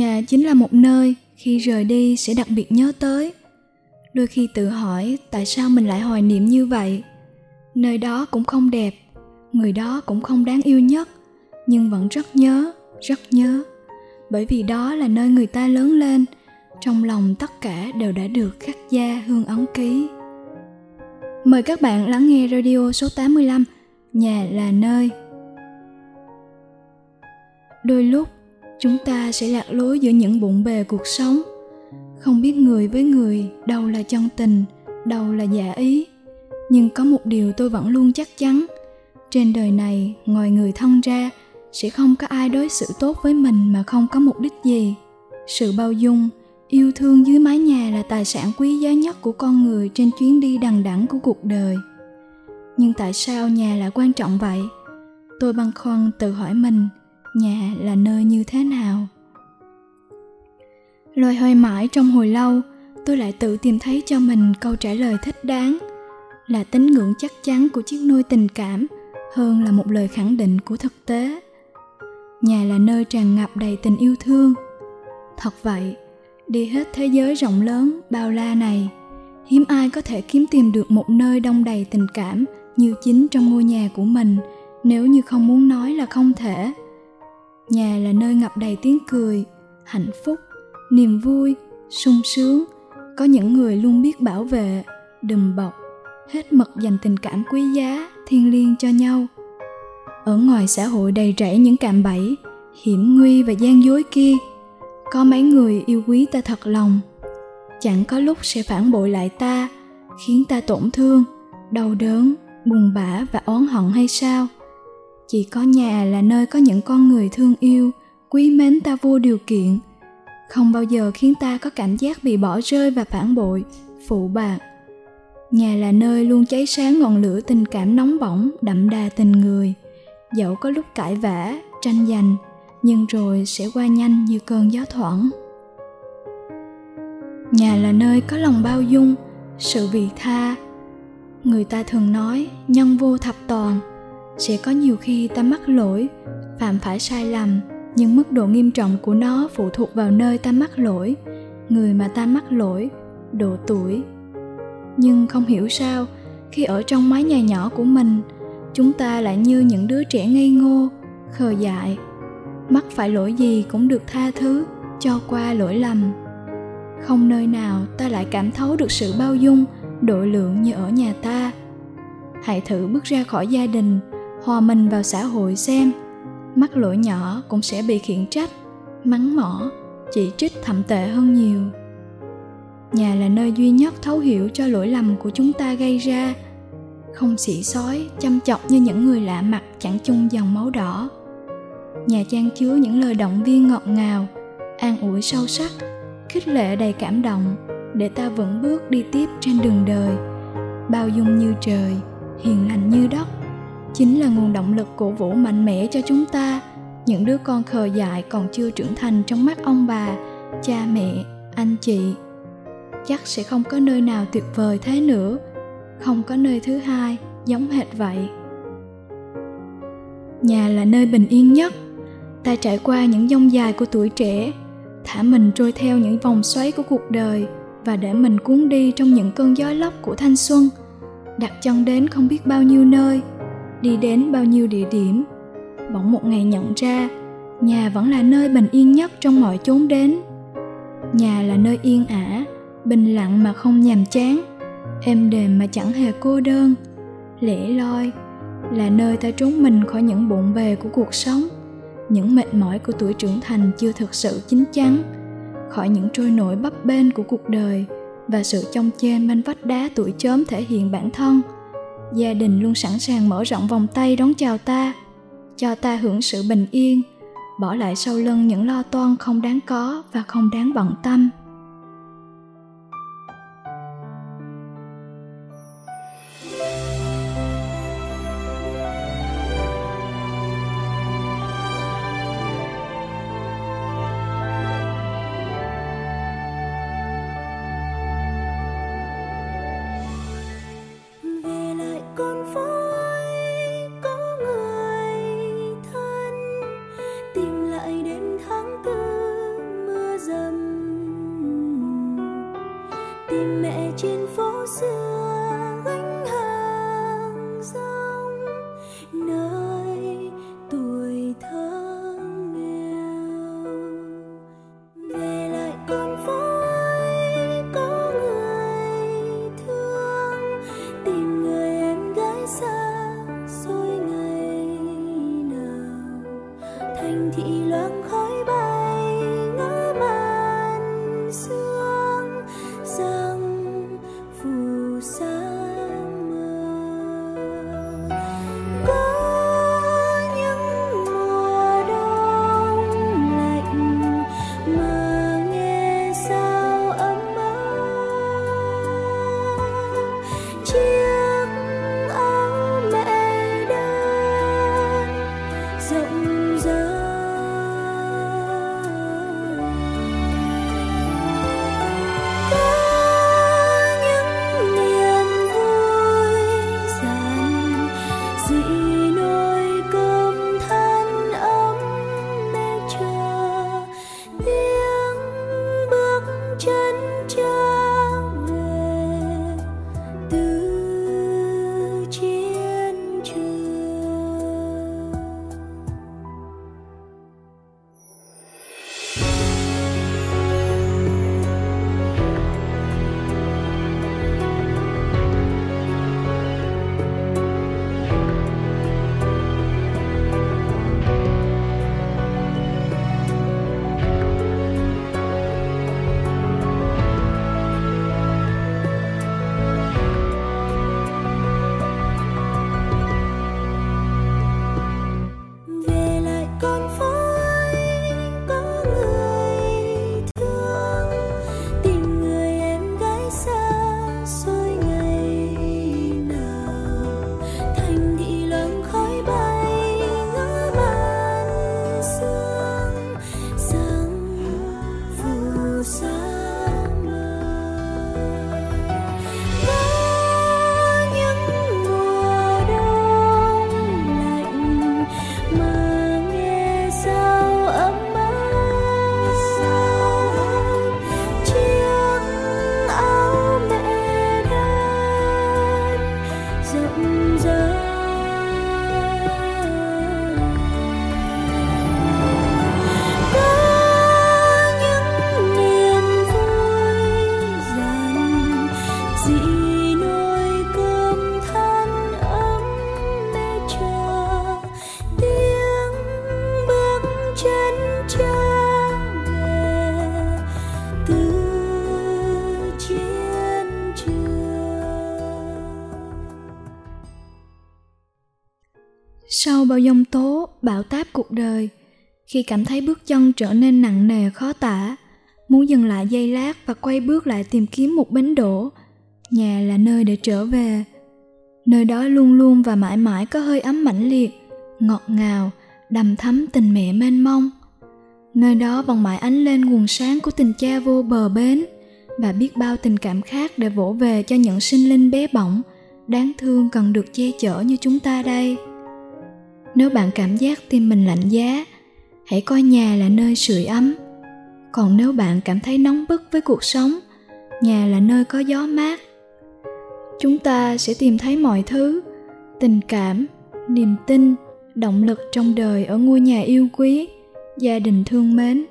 nhà chính là một nơi khi rời đi sẽ đặc biệt nhớ tới. Đôi khi tự hỏi tại sao mình lại hoài niệm như vậy. Nơi đó cũng không đẹp, người đó cũng không đáng yêu nhất, nhưng vẫn rất nhớ rất nhớ. Bởi vì đó là nơi người ta lớn lên, trong lòng tất cả đều đã được khắc gia hương ấn ký. Mời các bạn lắng nghe radio số 85 nhà là nơi. Đôi lúc chúng ta sẽ lạc lối giữa những bộn bề cuộc sống. Không biết người với người, đâu là chân tình, đâu là giả ý. Nhưng có một điều tôi vẫn luôn chắc chắn. Trên đời này, ngoài người thân ra, sẽ không có ai đối xử tốt với mình mà không có mục đích gì. Sự bao dung, yêu thương dưới mái nhà là tài sản quý giá nhất của con người trên chuyến đi đằng đẵng của cuộc đời. Nhưng tại sao nhà lại quan trọng vậy? Tôi băn khoăn tự hỏi mình nhà là nơi như thế nào? Loay hoay mãi trong hồi lâu, tôi lại tự tìm thấy cho mình câu trả lời thích đáng, là tín ngưỡng chắc chắn của chiếc nôi tình cảm hơn là một lời khẳng định của thực tế. Nhà là nơi tràn ngập đầy tình yêu thương. Thật vậy, đi hết thế giới rộng lớn bao la này, hiếm ai có thể kiếm tìm được một nơi đông đầy tình cảm như chính trong ngôi nhà của mình, nếu như không muốn nói là không thể nhà là nơi ngập đầy tiếng cười, hạnh phúc, niềm vui, sung sướng. Có những người luôn biết bảo vệ, đùm bọc, hết mực dành tình cảm quý giá, thiêng liêng cho nhau. Ở ngoài xã hội đầy rẫy những cạm bẫy, hiểm nguy và gian dối kia, có mấy người yêu quý ta thật lòng. Chẳng có lúc sẽ phản bội lại ta, khiến ta tổn thương, đau đớn, buồn bã và oán hận hay sao? Chỉ có nhà là nơi có những con người thương yêu, quý mến ta vô điều kiện. Không bao giờ khiến ta có cảm giác bị bỏ rơi và phản bội, phụ bạc. Nhà là nơi luôn cháy sáng ngọn lửa tình cảm nóng bỏng, đậm đà tình người. Dẫu có lúc cãi vã, tranh giành, nhưng rồi sẽ qua nhanh như cơn gió thoảng. Nhà là nơi có lòng bao dung, sự vị tha. Người ta thường nói, nhân vô thập toàn sẽ có nhiều khi ta mắc lỗi. Phạm phải sai lầm, nhưng mức độ nghiêm trọng của nó phụ thuộc vào nơi ta mắc lỗi. Người mà ta mắc lỗi, độ tuổi. Nhưng không hiểu sao, khi ở trong mái nhà nhỏ của mình, chúng ta lại như những đứa trẻ ngây ngô, khờ dại. Mắc phải lỗi gì cũng được tha thứ, cho qua lỗi lầm. Không nơi nào ta lại cảm thấu được sự bao dung, độ lượng như ở nhà ta. Hãy thử bước ra khỏi gia đình hòa mình vào xã hội xem. Mắc lỗi nhỏ cũng sẽ bị khiển trách, mắng mỏ, chỉ trích thậm tệ hơn nhiều. Nhà là nơi duy nhất thấu hiểu cho lỗi lầm của chúng ta gây ra. Không xỉ sói, chăm chọc như những người lạ mặt chẳng chung dòng máu đỏ. Nhà trang chứa những lời động viên ngọt ngào, an ủi sâu sắc, khích lệ đầy cảm động để ta vững bước đi tiếp trên đường đời. Bao dung như trời, hiền lành như đất chính là nguồn động lực cổ vũ mạnh mẽ cho chúng ta. Những đứa con khờ dại còn chưa trưởng thành trong mắt ông bà, cha mẹ, anh chị. Chắc sẽ không có nơi nào tuyệt vời thế nữa. Không có nơi thứ hai giống hệt vậy. Nhà là nơi bình yên nhất. Ta trải qua những dông dài của tuổi trẻ, thả mình trôi theo những vòng xoáy của cuộc đời và để mình cuốn đi trong những cơn gió lốc của thanh xuân. Đặt chân đến không biết bao nhiêu nơi đi đến bao nhiêu địa điểm? Bỗng một ngày nhận ra, nhà vẫn là nơi bình yên nhất trong mọi chốn đến. Nhà là nơi yên ả, bình lặng mà không nhàm chán, êm đềm mà chẳng hề cô đơn. Lẻ loi là nơi ta trốn mình khỏi những bộn bề của cuộc sống, những mệt mỏi của tuổi trưởng thành chưa thực sự chín chắn, khỏi những trôi nổi bấp bênh của cuộc đời và sự chông chênh bên vách đá tuổi chớm thể hiện bản thân gia đình luôn sẵn sàng mở rộng vòng tay đón chào ta, cho ta hưởng sự bình yên, bỏ lại sau lưng những lo toan không đáng có và không đáng bận tâm. Bao dông tố, bão táp cuộc đời. Khi cảm thấy bước chân trở nên nặng nề, khó tả, muốn dừng lại giây lát và quay bước lại tìm kiếm một bến đỗ, nhà là nơi để trở về. Nơi đó luôn luôn và mãi mãi có hơi ấm mãnh liệt, ngọt ngào, đầm thắm tình mẹ mênh mông. Nơi đó vẫn mãi ánh lên nguồn sáng của tình cha vô bờ bến và biết bao tình cảm khác để vỗ về cho những sinh linh bé bỏng, đáng thương cần được che chở như chúng ta đây nếu bạn cảm giác tim mình lạnh giá, hãy coi nhà là nơi sưởi ấm. Còn nếu bạn cảm thấy nóng bức với cuộc sống, nhà là nơi có gió mát. Chúng ta sẽ tìm thấy mọi thứ, tình cảm, niềm tin, động lực trong đời ở ngôi nhà yêu quý, gia đình thương mến,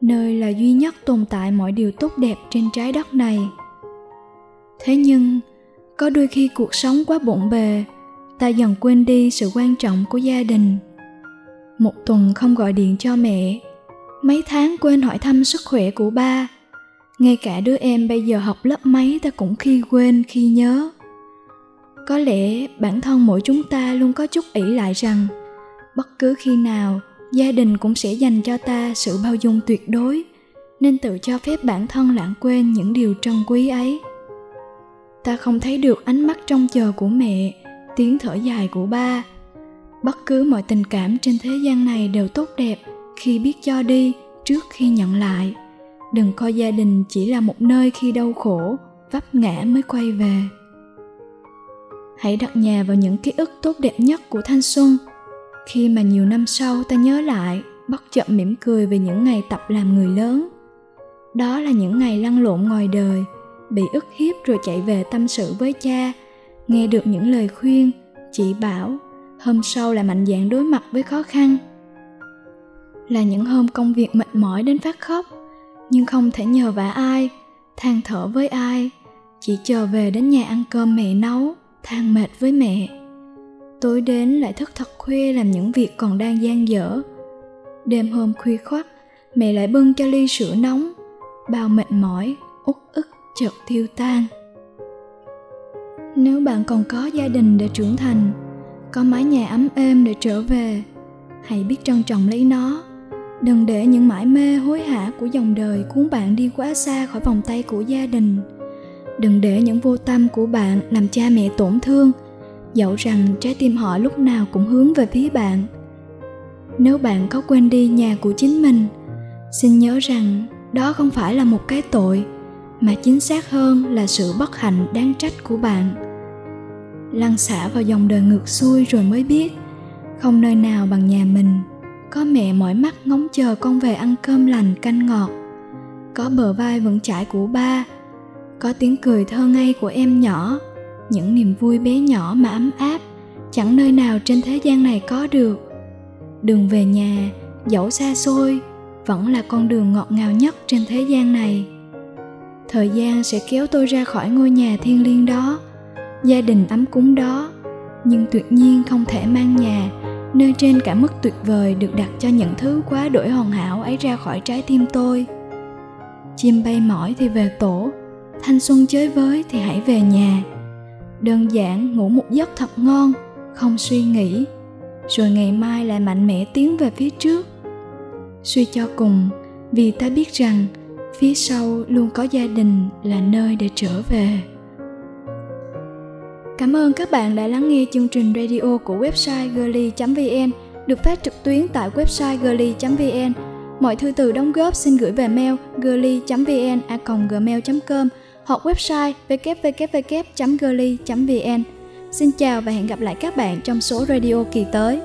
nơi là duy nhất tồn tại mọi điều tốt đẹp trên trái đất này. Thế nhưng, có đôi khi cuộc sống quá bộn bề ta dần quên đi sự quan trọng của gia đình. Một tuần không gọi điện cho mẹ. Mấy tháng quên hỏi thăm sức khỏe của ba. Ngay cả đứa em bây giờ học lớp mấy ta cũng khi quên, khi nhớ. Có lẽ bản thân mỗi chúng ta luôn có chút ỷ lại rằng, bất cứ khi nào gia đình cũng sẽ dành cho ta sự bao dung tuyệt đối, nên tự cho phép bản thân lãng quên những điều trân quý ấy. Ta không thấy được ánh mắt trông chờ của mẹ tiếng thở dài của ba. Bất cứ mọi tình cảm trên thế gian này đều tốt đẹp khi biết cho đi trước khi nhận lại. Đừng coi gia đình chỉ là một nơi khi đau khổ, vấp ngã mới quay về. Hãy đặt nhà vào những ký ức tốt đẹp nhất của thanh xuân. Khi mà nhiều năm sau ta nhớ lại, bất chợt mỉm cười về những ngày tập làm người lớn. Đó là những ngày lăn lộn ngoài đời, bị ức hiếp rồi chạy về tâm sự với cha nghe được những lời khuyên chỉ bảo, hôm sau lại mạnh dạn đối mặt với khó khăn. Là những hôm công việc mệt mỏi đến phát khóc, nhưng không thể nhờ vả ai, than thở với ai, chỉ chờ về đến nhà ăn cơm mẹ nấu, than mệt với mẹ. Tối đến lại thức thật khuya làm những việc còn đang gian dở. Đêm hôm khuya khoắt, mẹ lại bưng cho ly sữa nóng, bao mệt mỏi, uất ức chợt tiêu tan nếu bạn còn có gia đình để trưởng thành, có mái nhà ấm êm để trở về, hãy biết trân trọng lấy nó. Đừng để những mãi mê hối hả của dòng đời cuốn bạn đi quá xa khỏi vòng tay của gia đình. Đừng để những vô tâm của bạn làm cha mẹ tổn thương, dẫu rằng trái tim họ lúc nào cũng hướng về phía bạn. Nếu bạn có quên đi nhà của chính mình, xin nhớ rằng đó không phải là một cái tội, mà chính xác hơn là sự bất hạnh đáng trách của bạn lăn xả vào dòng đời ngược xuôi rồi mới biết, không nơi nào bằng nhà mình. Có mẹ mỏi mắt ngóng chờ con về ăn cơm lành canh ngọt. Có bờ vai vững chãi của ba. Có tiếng cười thơ ngây của em nhỏ. Những niềm vui bé nhỏ mà ấm áp, chẳng nơi nào trên thế gian này có được. Đường về nhà, dẫu xa xôi, vẫn là con đường ngọt ngào nhất trên thế gian này. Thời gian sẽ kéo tôi ra khỏi ngôi nhà thiên liêng đó gia đình ấm cúng đó, nhưng tuyệt nhiên không thể mang nhà, nơi trên cả mức tuyệt vời được đặt cho những thứ quá đổi hoàn hảo ấy ra khỏi trái tim tôi. Chim bay mỏi thì về tổ, thanh xuân chơi với thì hãy về nhà. Đơn giản ngủ một giấc thật ngon, không suy nghĩ, rồi ngày mai lại mạnh mẽ tiến về phía trước. Suy cho cùng, vì ta biết rằng, phía sau luôn có gia đình là nơi để trở về. Cảm ơn các bạn đã lắng nghe chương trình radio của website girly.vn được phát trực tuyến tại website girly.vn. Mọi thư từ đóng góp xin gửi về mail girly.vn@gmail.com hoặc website www.girly.vn. Xin chào và hẹn gặp lại các bạn trong số radio kỳ tới.